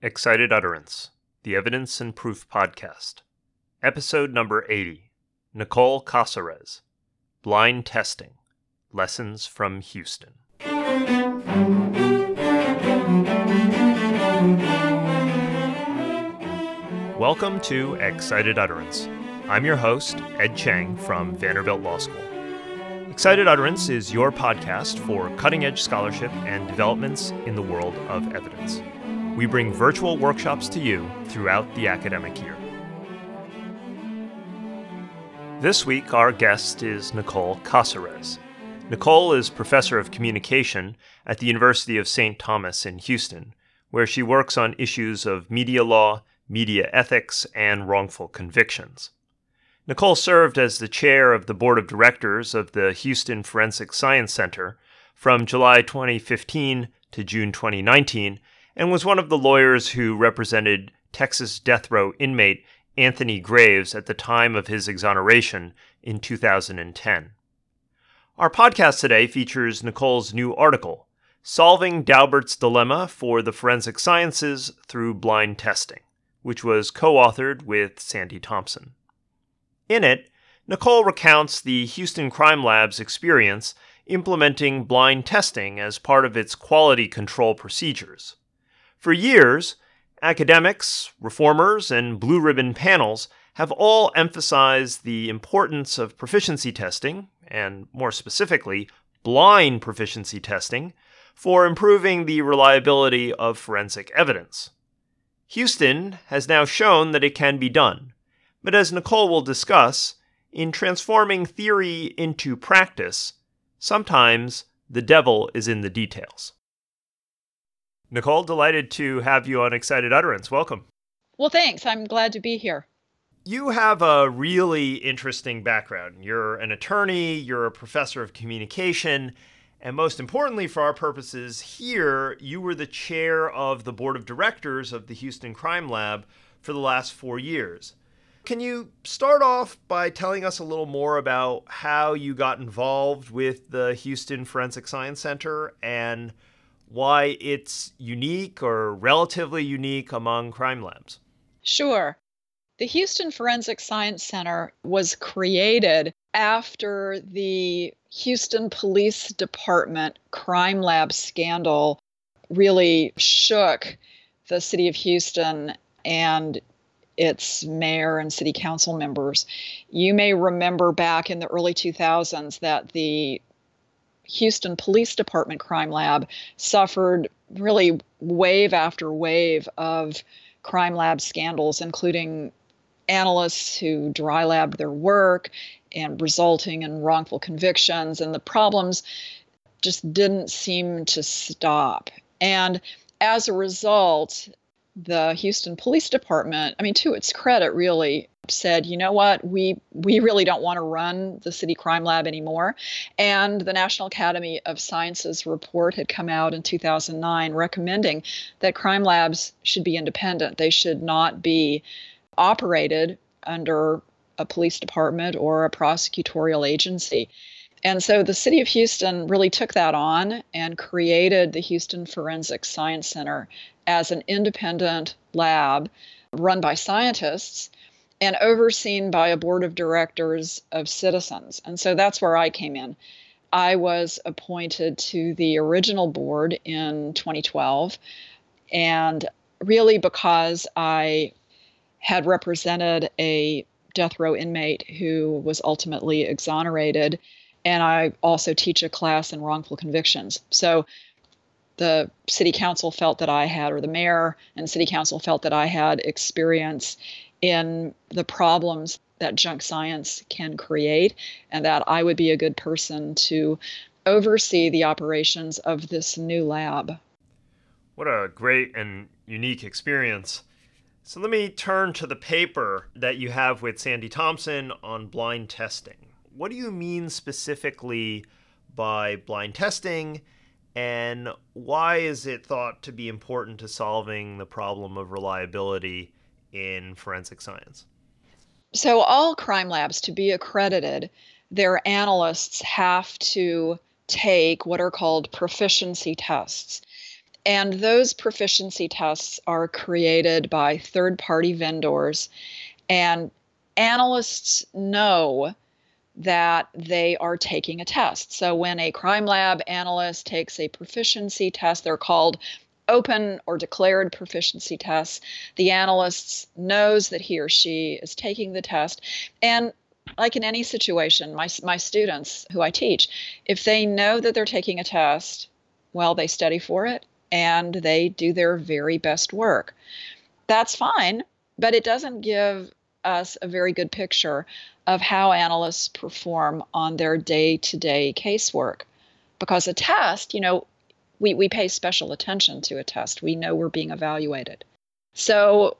Excited Utterance, the Evidence and Proof Podcast. Episode number 80 Nicole Casarez Blind Testing Lessons from Houston. Welcome to Excited Utterance. I'm your host, Ed Cheng from Vanderbilt Law School. Excited Utterance is your podcast for cutting edge scholarship and developments in the world of evidence. We bring virtual workshops to you throughout the academic year. This week, our guest is Nicole Casarez. Nicole is professor of communication at the University of St. Thomas in Houston, where she works on issues of media law, media ethics, and wrongful convictions. Nicole served as the chair of the board of directors of the Houston Forensic Science Center from July 2015 to June 2019 and was one of the lawyers who represented Texas death row inmate Anthony Graves at the time of his exoneration in 2010. Our podcast today features Nicole's new article, Solving Daubert's Dilemma for the Forensic Sciences Through Blind Testing, which was co authored with Sandy Thompson. In it, Nicole recounts the Houston Crime Lab's experience implementing blind testing as part of its quality control procedures. For years, academics, reformers, and blue ribbon panels have all emphasized the importance of proficiency testing, and more specifically, blind proficiency testing, for improving the reliability of forensic evidence. Houston has now shown that it can be done, but as Nicole will discuss, in transforming theory into practice, sometimes the devil is in the details. Nicole, delighted to have you on Excited Utterance. Welcome. Well, thanks. I'm glad to be here. You have a really interesting background. You're an attorney, you're a professor of communication, and most importantly, for our purposes here, you were the chair of the board of directors of the Houston Crime Lab for the last four years. Can you start off by telling us a little more about how you got involved with the Houston Forensic Science Center and why it's unique or relatively unique among crime labs? Sure. The Houston Forensic Science Center was created after the Houston Police Department crime lab scandal really shook the city of Houston and its mayor and city council members. You may remember back in the early 2000s that the Houston Police Department crime lab suffered really wave after wave of crime lab scandals, including analysts who dry labbed their work and resulting in wrongful convictions. And the problems just didn't seem to stop. And as a result, the Houston Police Department, I mean, to its credit, really said, you know what, we we really don't want to run the city crime lab anymore. And the National Academy of Sciences report had come out in 2009 recommending that crime labs should be independent. They should not be operated under a police department or a prosecutorial agency. And so the city of Houston really took that on and created the Houston Forensic Science Center as an independent lab run by scientists and overseen by a board of directors of citizens. And so that's where I came in. I was appointed to the original board in 2012, and really because I had represented a death row inmate who was ultimately exonerated and I also teach a class in wrongful convictions. So the city council felt that I had, or the mayor and city council felt that I had experience in the problems that junk science can create, and that I would be a good person to oversee the operations of this new lab. What a great and unique experience. So let me turn to the paper that you have with Sandy Thompson on blind testing what do you mean specifically by blind testing? And why is it thought to be important to solving the problem of reliability in forensic science? So, all crime labs, to be accredited, their analysts have to take what are called proficiency tests. And those proficiency tests are created by third party vendors. And analysts know that they are taking a test. So when a crime lab analyst takes a proficiency test, they're called open or declared proficiency tests. The analyst knows that he or she is taking the test. And like in any situation, my, my students who I teach, if they know that they're taking a test, well, they study for it and they do their very best work. That's fine, but it doesn't give us a very good picture of how analysts perform on their day to day casework. Because a test, you know, we, we pay special attention to a test, we know we're being evaluated. So,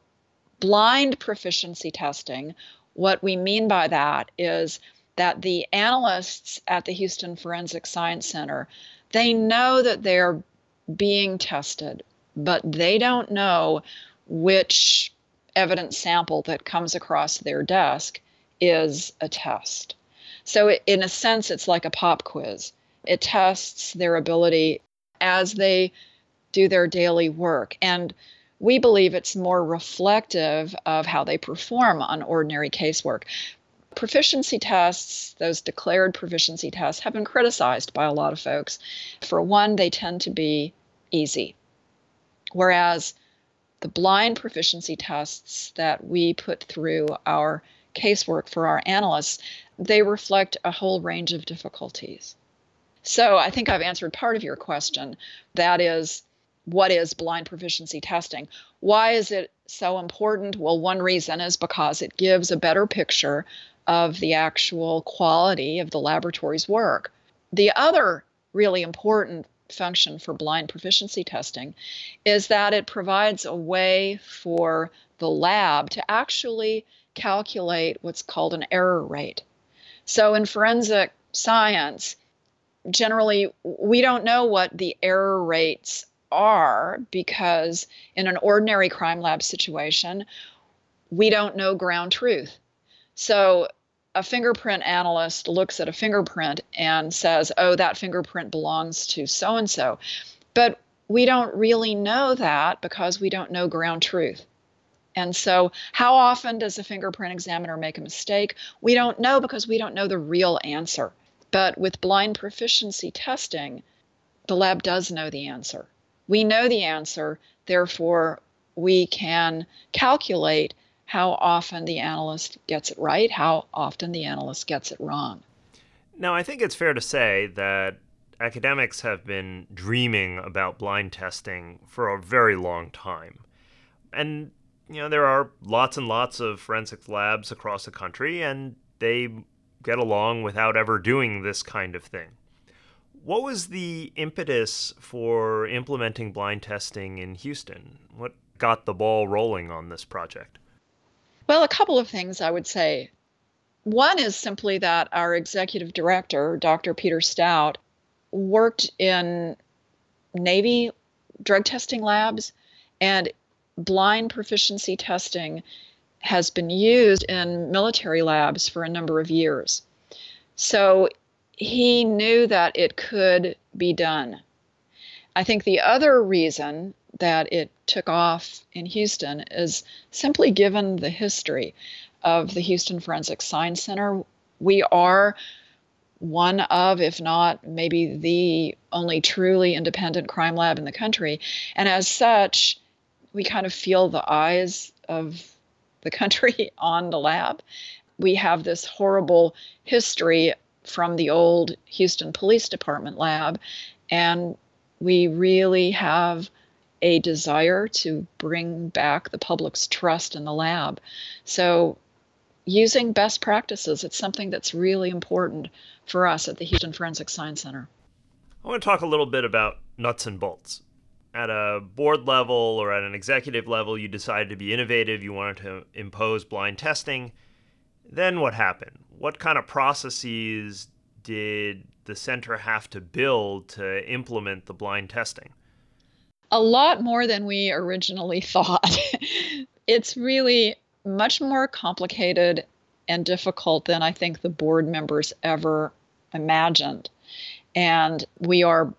blind proficiency testing, what we mean by that is that the analysts at the Houston Forensic Science Center, they know that they're being tested, but they don't know which evidence sample that comes across their desk is a test. So, in a sense, it's like a pop quiz. It tests their ability as they do their daily work. And we believe it's more reflective of how they perform on ordinary casework. Proficiency tests, those declared proficiency tests, have been criticized by a lot of folks. For one, they tend to be easy. Whereas the blind proficiency tests that we put through our casework for our analysts, they reflect a whole range of difficulties. So I think I've answered part of your question. That is, what is blind proficiency testing? Why is it so important? Well, one reason is because it gives a better picture of the actual quality of the laboratory's work. The other really important function for blind proficiency testing is that it provides a way for the lab to actually calculate what's called an error rate. So in forensic science, generally we don't know what the error rates are because in an ordinary crime lab situation, we don't know ground truth. So a fingerprint analyst looks at a fingerprint and says, oh, that fingerprint belongs to so and so. But we don't really know that because we don't know ground truth. And so, how often does a fingerprint examiner make a mistake? We don't know because we don't know the real answer. But with blind proficiency testing, the lab does know the answer. We know the answer, therefore, we can calculate how often the analyst gets it right, how often the analyst gets it wrong. Now, I think it's fair to say that academics have been dreaming about blind testing for a very long time. And, you know, there are lots and lots of forensic labs across the country, and they get along without ever doing this kind of thing. What was the impetus for implementing blind testing in Houston? What got the ball rolling on this project? Well, a couple of things I would say. One is simply that our executive director, Dr. Peter Stout, worked in Navy drug testing labs, and blind proficiency testing has been used in military labs for a number of years. So he knew that it could be done. I think the other reason that it took off in Houston is simply given the history of the Houston Forensic Science Center. We are one of, if not maybe the only truly independent crime lab in the country. And as such, we kind of feel the eyes of the country on the lab. We have this horrible history from the old Houston Police Department lab, and we really have a desire to bring back the public's trust in the lab. So, using best practices, it's something that's really important for us at the Houston Forensic Science Center. I want to talk a little bit about nuts and bolts. At a board level or at an executive level, you decided to be innovative, you wanted to impose blind testing. Then what happened? What kind of processes did the center have to build to implement the blind testing? A lot more than we originally thought. it's really much more complicated and difficult than I think the board members ever imagined. And we are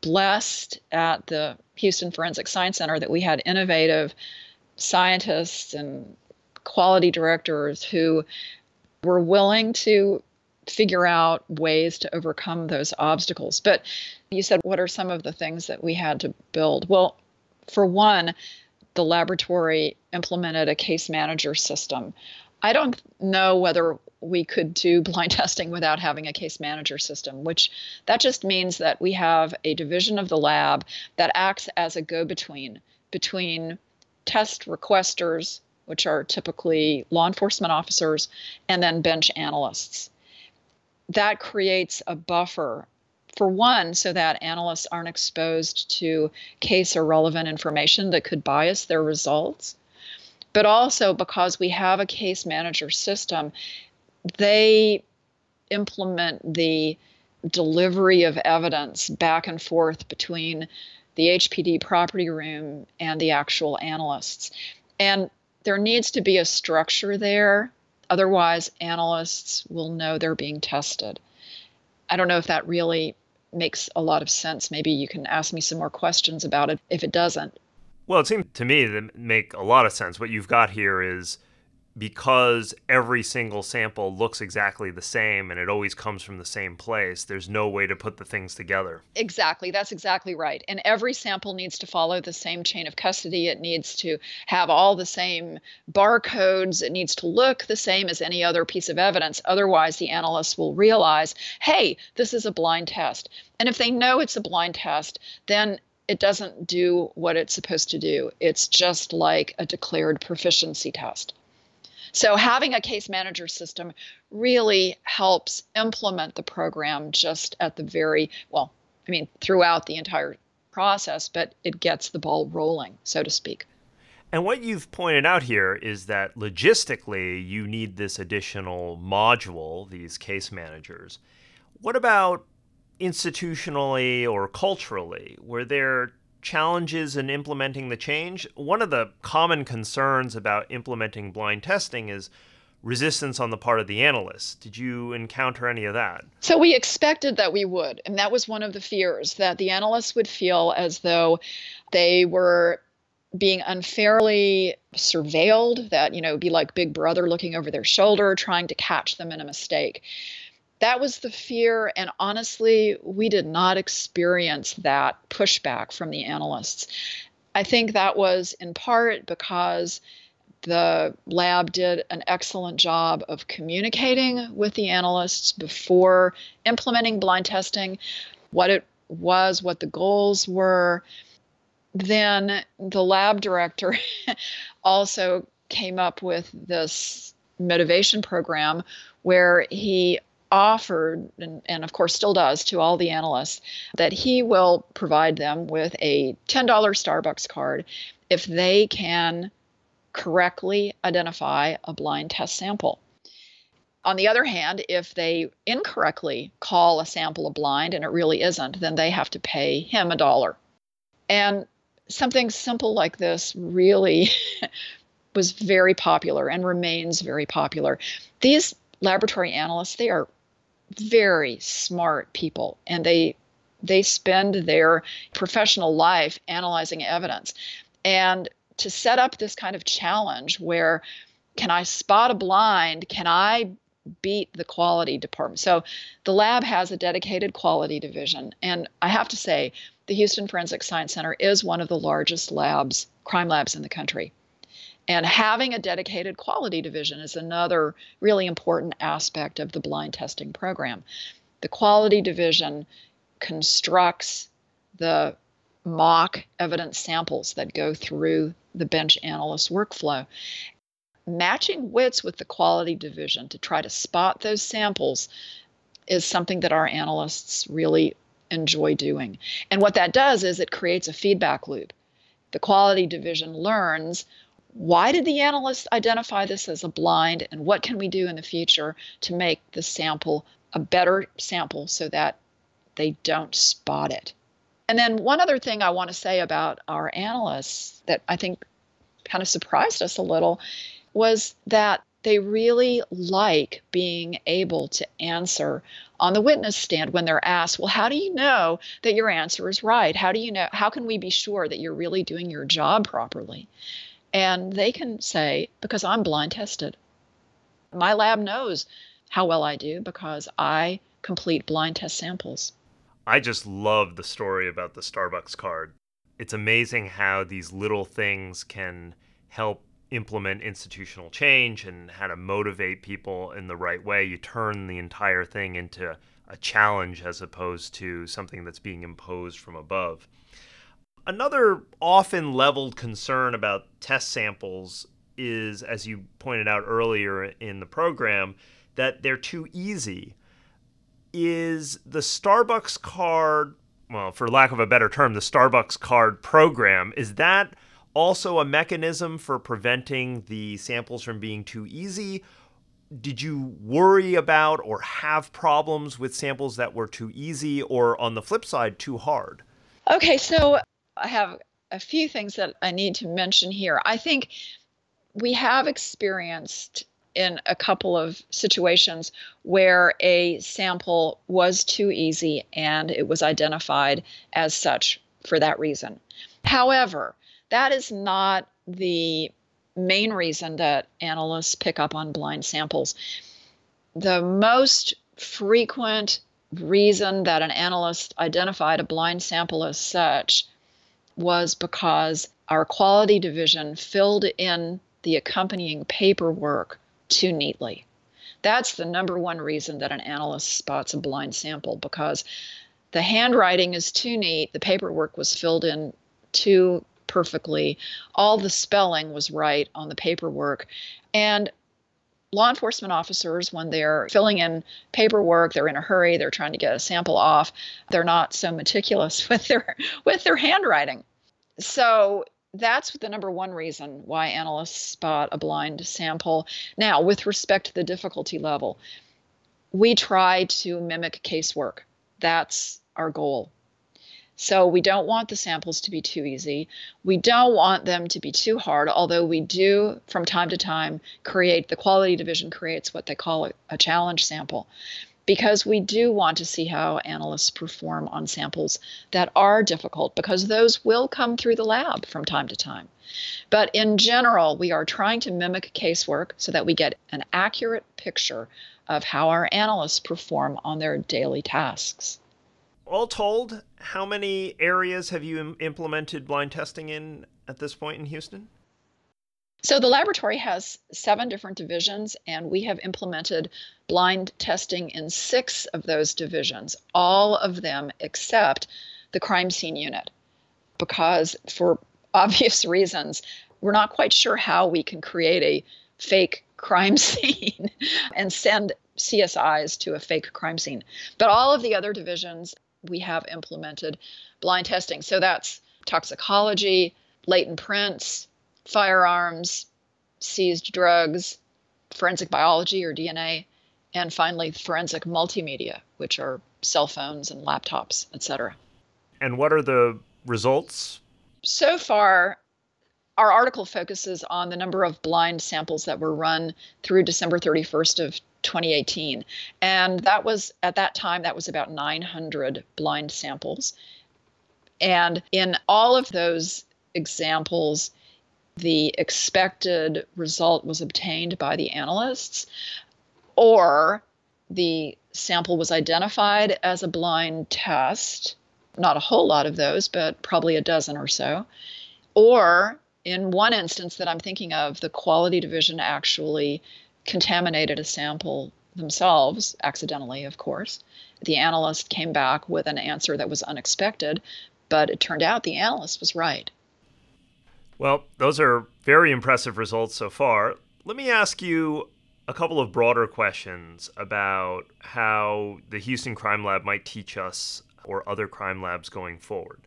blessed at the Houston Forensic Science Center that we had innovative scientists and quality directors who were willing to figure out ways to overcome those obstacles. But you said, what are some of the things that we had to build? Well, for one, the laboratory implemented a case manager system. I don't know whether we could do blind testing without having a case manager system, which that just means that we have a division of the lab that acts as a go between between test requesters, which are typically law enforcement officers, and then bench analysts. That creates a buffer for one, so that analysts aren't exposed to case or relevant information that could bias their results. But also because we have a case manager system, they implement the delivery of evidence back and forth between the HPD property room and the actual analysts. And there needs to be a structure there. Otherwise, analysts will know they're being tested. I don't know if that really makes a lot of sense. Maybe you can ask me some more questions about it if it doesn't. Well, it seems to me to make a lot of sense. What you've got here is because every single sample looks exactly the same and it always comes from the same place, there's no way to put the things together. Exactly. That's exactly right. And every sample needs to follow the same chain of custody. It needs to have all the same barcodes. It needs to look the same as any other piece of evidence. Otherwise, the analysts will realize, hey, this is a blind test. And if they know it's a blind test, then it doesn't do what it's supposed to do. It's just like a declared proficiency test. So having a case manager system really helps implement the program just at the very, well, I mean, throughout the entire process, but it gets the ball rolling, so to speak. And what you've pointed out here is that logistically, you need this additional module, these case managers. What about institutionally or culturally? Were there challenges in implementing the change. One of the common concerns about implementing blind testing is resistance on the part of the analysts. Did you encounter any of that? So we expected that we would, and that was one of the fears that the analysts would feel as though they were being unfairly surveilled that you know be like big brother looking over their shoulder trying to catch them in a mistake that was the fear. And honestly, we did not experience that pushback from the analysts. I think that was in part because the lab did an excellent job of communicating with the analysts before implementing blind testing, what it was, what the goals were. Then the lab director also came up with this motivation program where he offered, and, and, of course still does to all the analysts, that he will provide them with a $10 Starbucks card if they can correctly identify a blind test sample. On the other hand, if they incorrectly call a sample a blind and it really isn't, then they have to pay him a dollar. And something simple like this really was very popular and remains very popular. These laboratory analysts, they are very smart people and they they spend their professional life analyzing evidence. And to set up this kind of challenge where can i spot a blind? Can i beat the quality department? So the lab has a dedicated quality division and i have to say the houston forensic science center is one of the largest labs crime labs in the country and having a dedicated quality division is another really important aspect of the blind testing program. The quality division constructs the mock evidence samples that go through the bench analyst workflow. Matching wits with the quality division to try to spot those samples is something that our analysts really enjoy doing. And what that does is it creates a feedback loop. The quality division learns why did the analysts identify this as a blind and what can we do in the future to make the sample a better sample so that they don't spot it? And then one other thing I want to say about our analysts that I think kind of surprised us a little was that they really like being able to answer on the witness stand when they're asked, Well, how do you know that your answer is right? How do you know? How can we be sure that you're really doing your job properly? And they can say, Because I'm blind tested. My lab knows how well I do because I complete blind test samples. I just love the story about the Starbucks card. It's amazing how these little things can help implement institutional change and how to motivate people in the right way. You turn the entire thing into a challenge as opposed to something that's being imposed from above. Another often leveled concern about test samples is, as you pointed out earlier in the program, that they're too easy. Is the Starbucks card, well, for lack of a better term, the Starbucks card program, is that also a mechanism for preventing the samples from being too easy? Did you worry about or have problems with samples that were too easy or, on the flip side, too hard? Okay, so I have a few things that I need to mention here. I think we have experienced in a couple of situations where a sample was too easy and it was identified as such for that reason. However, that is not the main reason that analysts pick up on blind samples. The most frequent reason that an analyst identified a blind sample as such was because our quality division filled in the accompanying paperwork too neatly. That's the number one reason that an analyst spots a blind sample because the handwriting is too neat, the paperwork was filled in too perfectly. All the spelling was right on the paperwork. And law enforcement officers, when they're filling in paperwork, they're in a hurry, they're trying to get a sample off, they're not so meticulous with their with their handwriting. So that's the number one reason why analysts spot a blind sample. Now, with respect to the difficulty level, we try to mimic casework. That's our goal. So we don't want the samples to be too easy. We don't want them to be too hard, although we do from time to time create the quality division creates what they call a, challenge sample because we do want to see how analysts perform on samples that are difficult because those will come through the lab from time to time. But in general, we are trying to mimic casework so that we get an accurate picture of how our analysts perform on their daily tasks all told, how many areas have you Im- implemented blind testing in at this point in Houston? So the laboratory has seven different divisions, and we have implemented blind testing in six of those divisions, all of them except the crime scene unit, because for obvious reasons, we're not quite sure how we can create a fake crime scene and send CSIs to a fake crime scene. But all of the other divisions we have implemented blind testing. So that's toxicology, latent prints, firearms, seized drugs, forensic biology or DNA, and finally forensic multimedia, which are cell phones and laptops, etc. And what are the results? So far, our article focuses on the number of blind samples that were run through December 31st of 2018 and that was at that time that was about 900 blind samples and in all of those examples the expected result was obtained by the analysts or the sample was identified as a blind test not a whole lot of those but probably a dozen or so or in one instance that I'm thinking of, the quality division actually contaminated a sample themselves, accidentally, of course. The analyst came back with an answer that was unexpected, but it turned out the analyst was right. Well, those are very impressive results so far. Let me ask you a couple of broader questions about how the Houston Crime Lab might teach us or other crime labs going forward.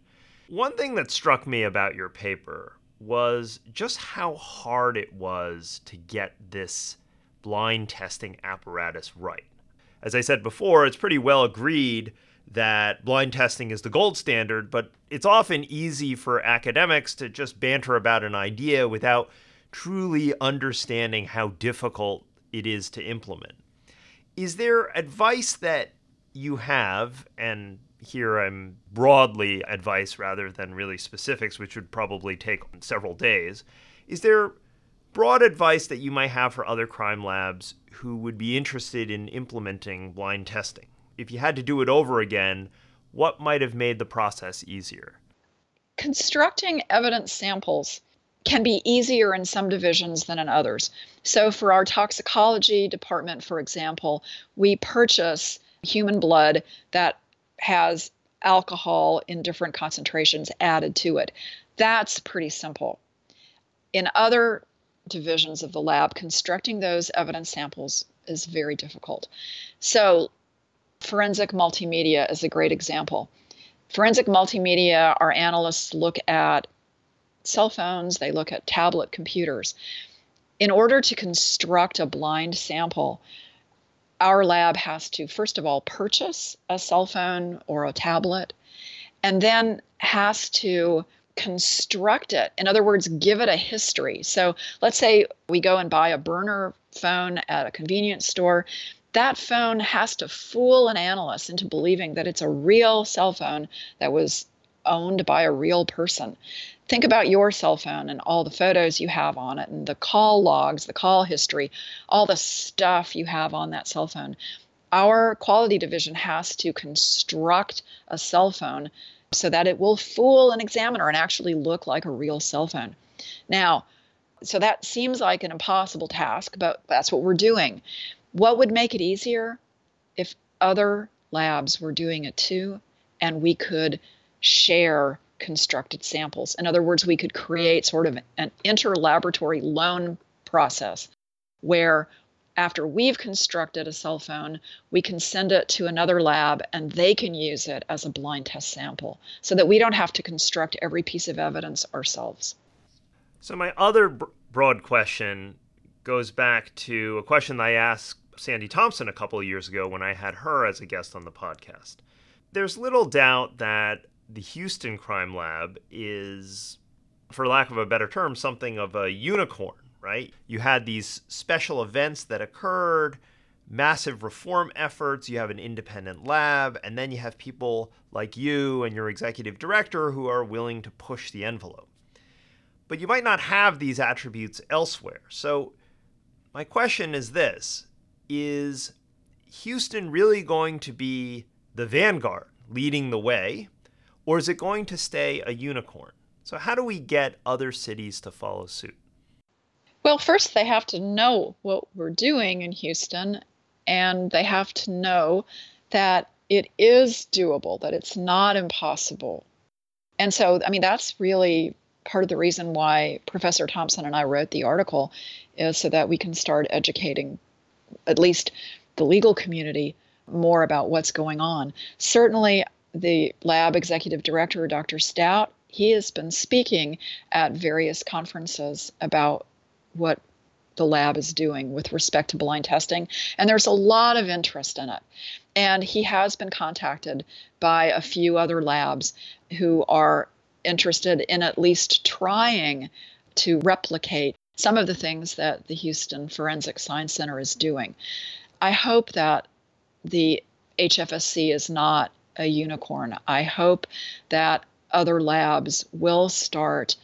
One thing that struck me about your paper was just how hard it was to get this blind testing apparatus right. As I said before, it's pretty well agreed that blind testing is the gold standard, but it's often easy for academics to just banter about an idea without truly understanding how difficult it is to implement. Is there advice that you have, and here I'm broadly advice rather than really specifics, which would probably take several days. Is there broad advice that you might have for other crime labs who would be interested in implementing blind testing? If you had to do it over again, what might have made the process easier? Constructing evidence samples can be easier in some divisions than in others. So, for our toxicology department, for example, we purchase human blood that has alcohol in different concentrations added to it. That's pretty simple. In other divisions of the lab, constructing those evidence samples is very difficult. So, forensic multimedia is a great example. Forensic multimedia, our analysts look at cell phones, they look at tablet computers. In order to construct a blind sample, our lab has to, first of all, purchase a cell phone or a tablet, and then has to construct it. In other words, give it a history. So let's say we go and buy a burner phone at a convenience store. That phone has to fool an analyst into believing that it's a real cell phone that was owned by a real person think about your cell phone and all the photos you have on it and the call logs, the call history, all the stuff you have on that cell phone. Our quality division has to construct a cell phone so that it will fool an examiner and actually look like a real cell phone. Now, so that seems like an impossible task, but that's what we're doing. What would make it easier if other labs were doing it too and we could share constructed samples. In other words, we could create sort of an interlaboratory loan process where after we've constructed a cell phone, we can send it to another lab and they can use it as a blind test sample so that we don't have to construct every piece of evidence ourselves. So, my other broad question goes back to a question I asked Sandy Thompson a couple of years ago when I had her as a guest on the podcast. There's little doubt that the Houston Crime Lab is, for lack of a better term, something of a unicorn, right? You had these special events that occurred, massive reform efforts, you have an independent lab, and then you have people like you and your executive director who are willing to push the envelope. But you might not have these attributes elsewhere. So, my question is this Is Houston really going to be the vanguard leading the way? Or is it going to stay a unicorn? So, how do we get other cities to follow suit? Well, first, they have to know what we're doing in Houston, and they have to know that it is doable, that it's not impossible. And so, I mean, that's really part of the reason why Professor Thompson and I wrote the article, is so that we can start educating at least the legal community more about what's going on. Certainly, the lab executive director, Dr. Stout, he has been speaking at various conferences about what the lab is doing with respect to blind testing. And there's a lot of interest in it. And he has been contacted by a few other labs who are interested in at least trying to replicate some of the things that the Houston Forensic Science Center is doing. I hope that the HFSC is not a unicorn. I hope that other labs will start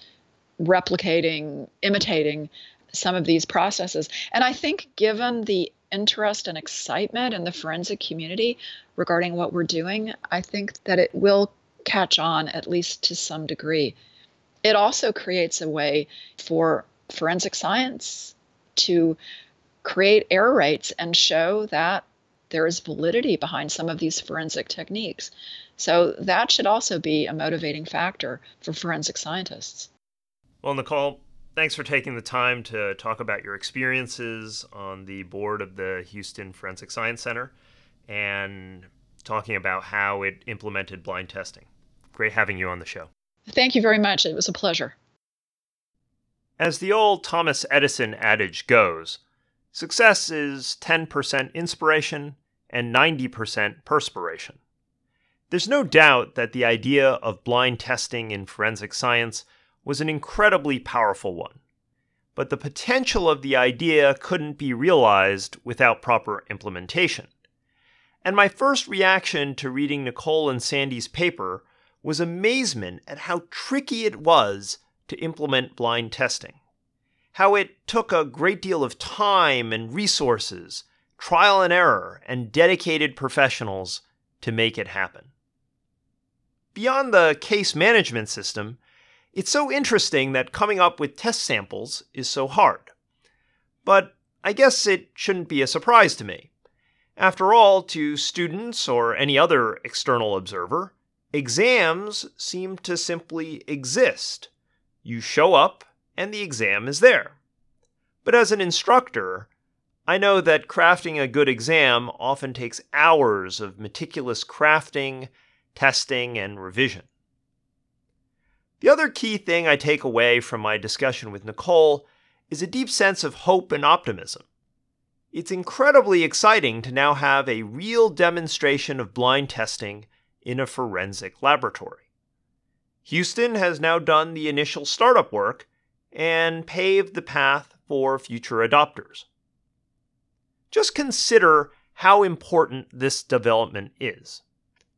replicating, imitating some of these processes. And I think, given the interest and excitement in the forensic community regarding what we're doing, I think that it will catch on at least to some degree. It also creates a way for forensic science to create error rates and show that there is validity behind some of these forensic techniques. So that should also be a motivating factor for forensic scientists. Well, Nicole, thanks for taking the time to talk about your experiences on the board of the Houston Forensic Science Center and talking about how it implemented blind testing. Great having you on the show. Thank you very much. It was a pleasure. As the old Thomas Edison adage goes, Success is 10% inspiration and 90% perspiration. There's no doubt that the idea of blind testing in forensic science was an incredibly powerful one. but the potential of the idea couldn't be realized without proper implementation. And my first reaction to reading Nicole and Sandy's paper was amazement at how tricky it was to implement blind testing. How it took a great deal of time and resources, trial and error, and dedicated professionals to make it happen. Beyond the case management system, it's so interesting that coming up with test samples is so hard. But I guess it shouldn't be a surprise to me. After all, to students or any other external observer, exams seem to simply exist. You show up, and the exam is there. But as an instructor, I know that crafting a good exam often takes hours of meticulous crafting, testing, and revision. The other key thing I take away from my discussion with Nicole is a deep sense of hope and optimism. It's incredibly exciting to now have a real demonstration of blind testing in a forensic laboratory. Houston has now done the initial startup work and paved the path for future adopters. Just consider how important this development is.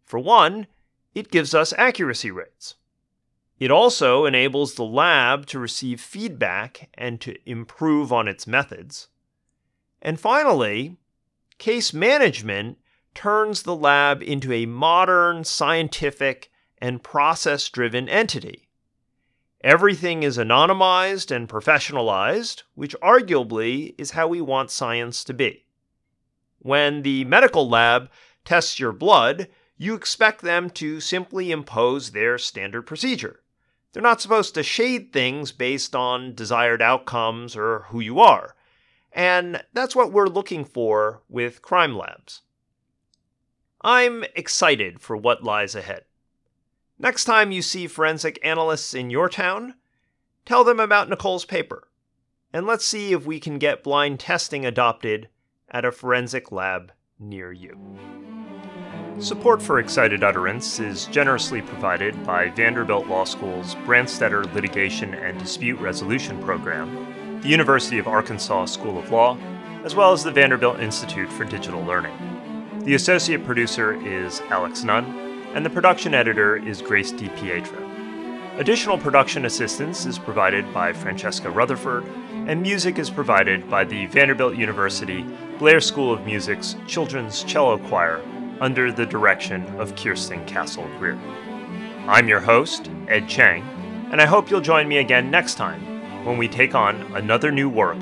For one, it gives us accuracy rates. It also enables the lab to receive feedback and to improve on its methods. And finally, case management turns the lab into a modern, scientific, and process driven entity. Everything is anonymized and professionalized, which arguably is how we want science to be. When the medical lab tests your blood, you expect them to simply impose their standard procedure. They're not supposed to shade things based on desired outcomes or who you are. And that's what we're looking for with crime labs. I'm excited for what lies ahead. Next time you see forensic analysts in your town, tell them about Nicole's paper, and let's see if we can get blind testing adopted at a forensic lab near you. Support for Excited Utterance is generously provided by Vanderbilt Law School's Branstetter Litigation and Dispute Resolution Program the University of Arkansas School of Law, as well as the Vanderbilt Institute for Digital Learning. The associate producer is Alex Nunn, and the production editor is Grace DiPietro. Additional production assistance is provided by Francesca Rutherford, and music is provided by the Vanderbilt University Blair School of Music's Children's Cello Choir under the direction of Kirsten Castle Greer. I'm your host, Ed Cheng, and I hope you'll join me again next time when we take on another new work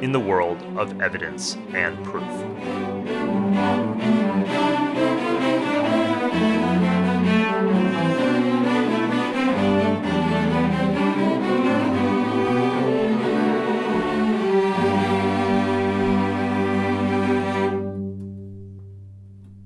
in the world of evidence and proof.